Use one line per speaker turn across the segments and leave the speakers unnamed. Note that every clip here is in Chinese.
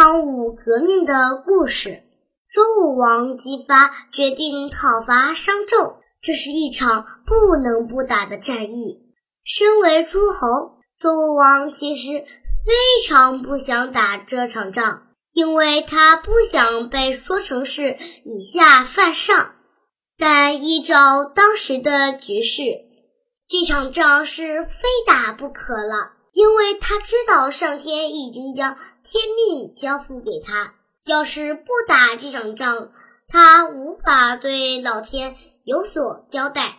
汤武革命的故事。周武王姬发决定讨伐商纣，这是一场不能不打的战役。身为诸侯，周武王其实非常不想打这场仗，因为他不想被说成是以下犯上。但依照当时的局势，这场仗是非打不可了。因为他知道上天已经将天命交付给他，要是不打这场仗，他无法对老天有所交代。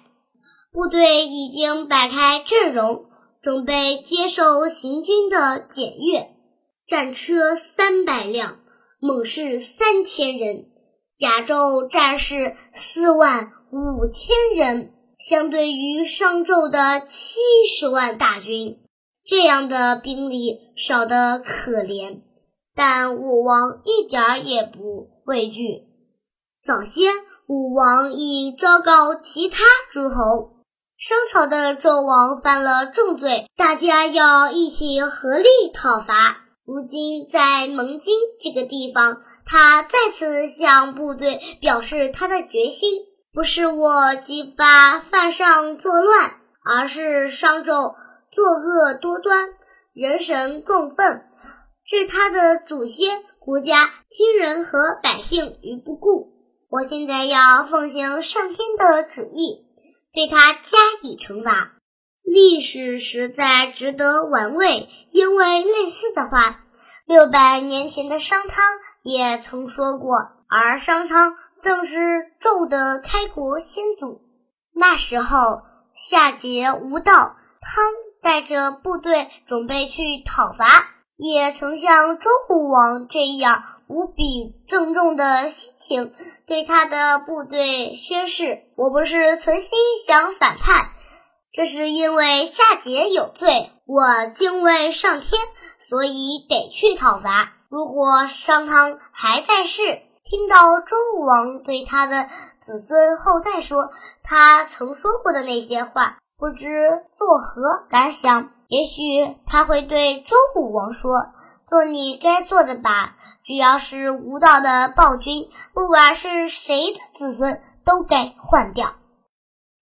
部队已经摆开阵容，准备接受行军的检阅。战车三百辆，猛士三千人，甲胄战士四万五千人，相对于商纣的七十万大军。这样的兵力少得可怜，但武王一点也不畏惧。早先，武王已昭告其他诸侯，商朝的纣王犯了重罪，大家要一起合力讨伐。如今在蒙津这个地方，他再次向部队表示他的决心：不是我激发犯上作乱，而是商纣。作恶多端，人神共愤，置他的祖先、国家、亲人和百姓于不顾。我现在要奉行上天的旨意，对他加以惩罚。历史实在值得玩味，因为类似的话，六百年前的商汤也曾说过，而商汤正是纣的开国先祖。那时候，夏桀无道，汤。带着部队准备去讨伐，也曾像周武王这样无比郑重的心情，对他的部队宣誓：“我不是存心想反叛，这是因为夏桀有罪，我敬畏上天，所以得去讨伐。”如果商汤还在世，听到周武王对他的子孙后代说他曾说过的那些话。不知作何感想？也许他会对周武王说：“做你该做的吧。只要是无道的暴君，不管是谁的子孙，都该换掉。”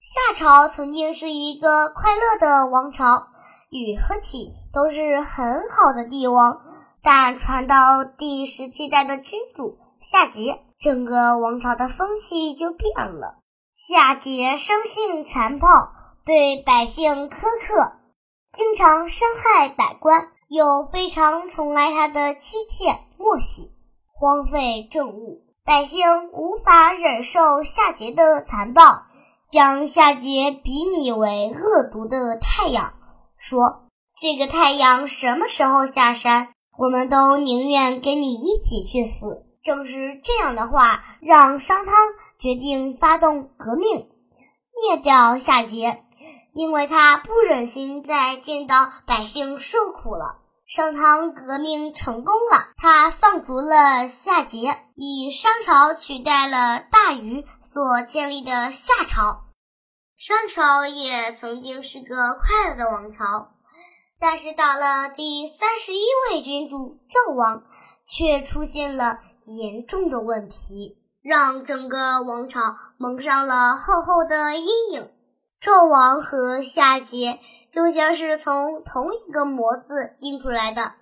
夏朝曾经是一个快乐的王朝，禹和启都是很好的帝王。但传到第十七代的君主夏桀，整个王朝的风气就变了。夏桀生性残暴。对百姓苛刻，经常伤害百官，又非常宠爱他的妻妾莫喜，荒废政务，百姓无法忍受夏桀的残暴，将夏桀比拟为恶毒的太阳，说：“这个太阳什么时候下山，我们都宁愿跟你一起去死。”正是这样的话，让商汤决定发动革命，灭掉夏桀。因为他不忍心再见到百姓受苦了。商汤革命成功了，他放逐了夏桀，以商朝取代了大禹所建立的夏朝。商朝也曾经是个快乐的王朝，但是到了第三十一位君主纣王，却出现了严重的问题，让整个王朝蒙上了厚厚的阴影。纣王和夏桀就像是从同一个模子印出来的，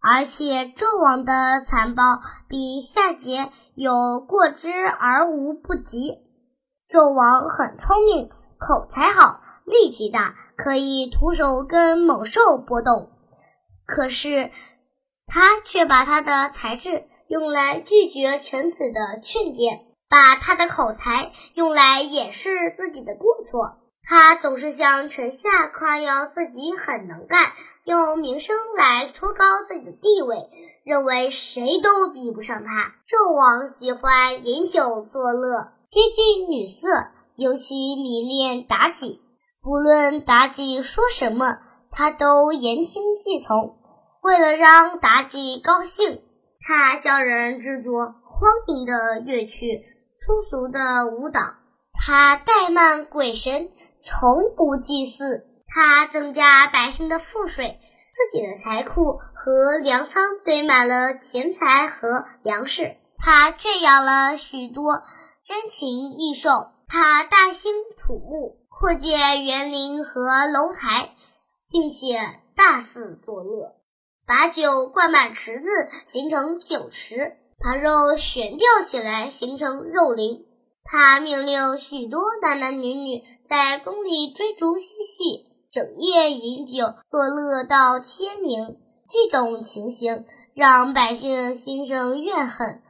而且纣王的残暴比夏桀有过之而无不及。纣王很聪明，口才好，力气大，可以徒手跟猛兽搏斗。可是他却把他的才智用来拒绝臣子的劝谏，把他的口才用来掩饰自己的过错。他总是向臣下夸耀自己很能干，用名声来托高自己的地位，认为谁都比不上他。纣王喜欢饮酒作乐，接近女色，尤其迷恋妲己。不论妲己说什么，他都言听计从。为了让妲己高兴，他叫人制作荒淫的乐曲、粗俗的舞蹈。他怠慢鬼神。从不祭祀，他增加百姓的赋税，自己的财库和粮仓堆满了钱财和粮食。他圈养了许多珍禽异兽，他大兴土木，扩建园林和楼台，并且大肆作乐，把酒灌满池子，形成酒池。把肉悬吊起来，形成肉林。他命令许多男男女女在宫里追逐嬉戏，整夜饮酒作乐到天明。这种情形让百姓心生怨恨，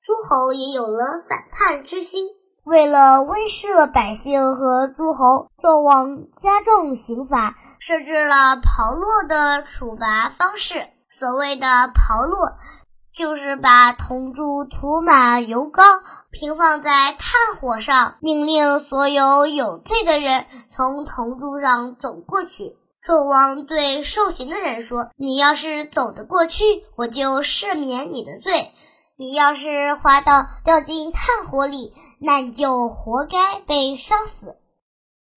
诸侯也有了反叛之心。为了威慑百姓和诸侯，纣王加重刑罚，设置了炮烙的处罚方式。所谓的炮烙。就是把铜柱涂满油膏，平放在炭火上，命令所有有罪的人从铜柱上走过去。纣王对受刑的人说：“你要是走得过去，我就赦免你的罪；你要是滑倒掉进炭火里，那你就活该被烧死。”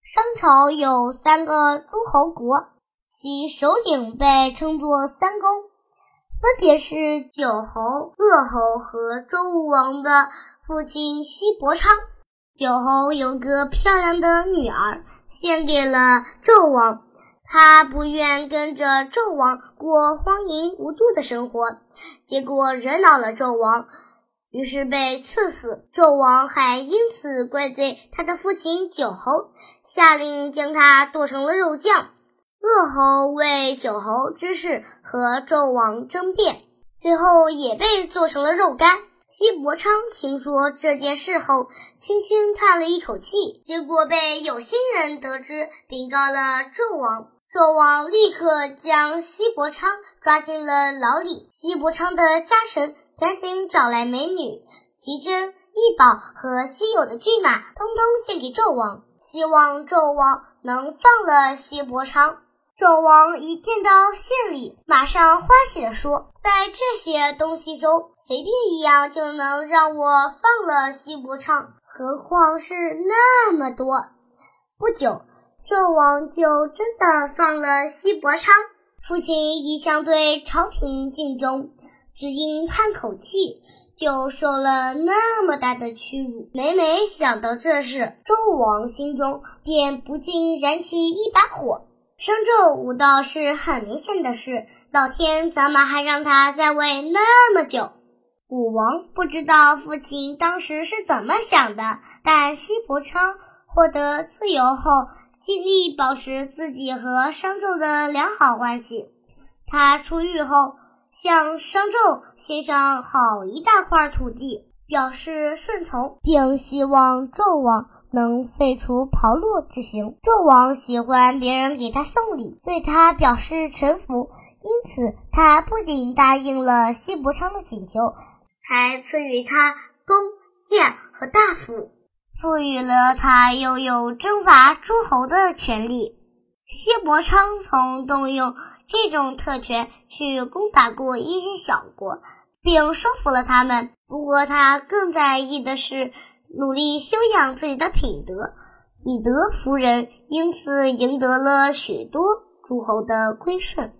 商朝有三个诸侯国，其首领被称作三公。分别是九侯、鄂侯和周武王的父亲西伯昌。九侯有个漂亮的女儿，献给了纣王。他不愿跟着纣王过荒淫无度的生活，结果惹恼了纣王，于是被赐死。纣王还因此怪罪他的父亲九侯，下令将他剁成了肉酱。鄂侯为九侯之事和纣王争辩，最后也被做成了肉干。西伯昌听说这件事后，轻轻叹了一口气，结果被有心人得知，禀告了纣王。纣王立刻将西伯昌抓进了牢里。西伯昌的家臣赶紧找来美女、奇珍异宝和稀有的骏马，通通献给纣王，希望纣王能放了西伯昌。纣王一见到献礼，马上欢喜地说：“在这些东西中，随便一样就能让我放了西伯昌，何况是那么多？”不久，纣王就真的放了西伯昌。父亲一向对朝廷尽忠，只因叹口气，就受了那么大的屈辱。每每想到这事，纣王心中便不禁燃起一把火。商纣无道是很明显的事，老天怎么还让他在位那么久？武王不知道父亲当时是怎么想的，但西伯昌获得自由后，尽力保持自己和商纣的良好关系。他出狱后，向商纣献上好一大块土地，表示顺从，并希望纣王。能废除炮烙之刑。纣王喜欢别人给他送礼，对他表示臣服，因此他不仅答应了西伯昌的请求，还赐予他弓箭和大斧，赋予了他拥有征伐诸侯的权利。西伯昌曾动用这种特权去攻打过一些小国，并收服了他们。不过，他更在意的是。努力修养自己的品德，以德服人，因此赢得了许多诸侯的归顺。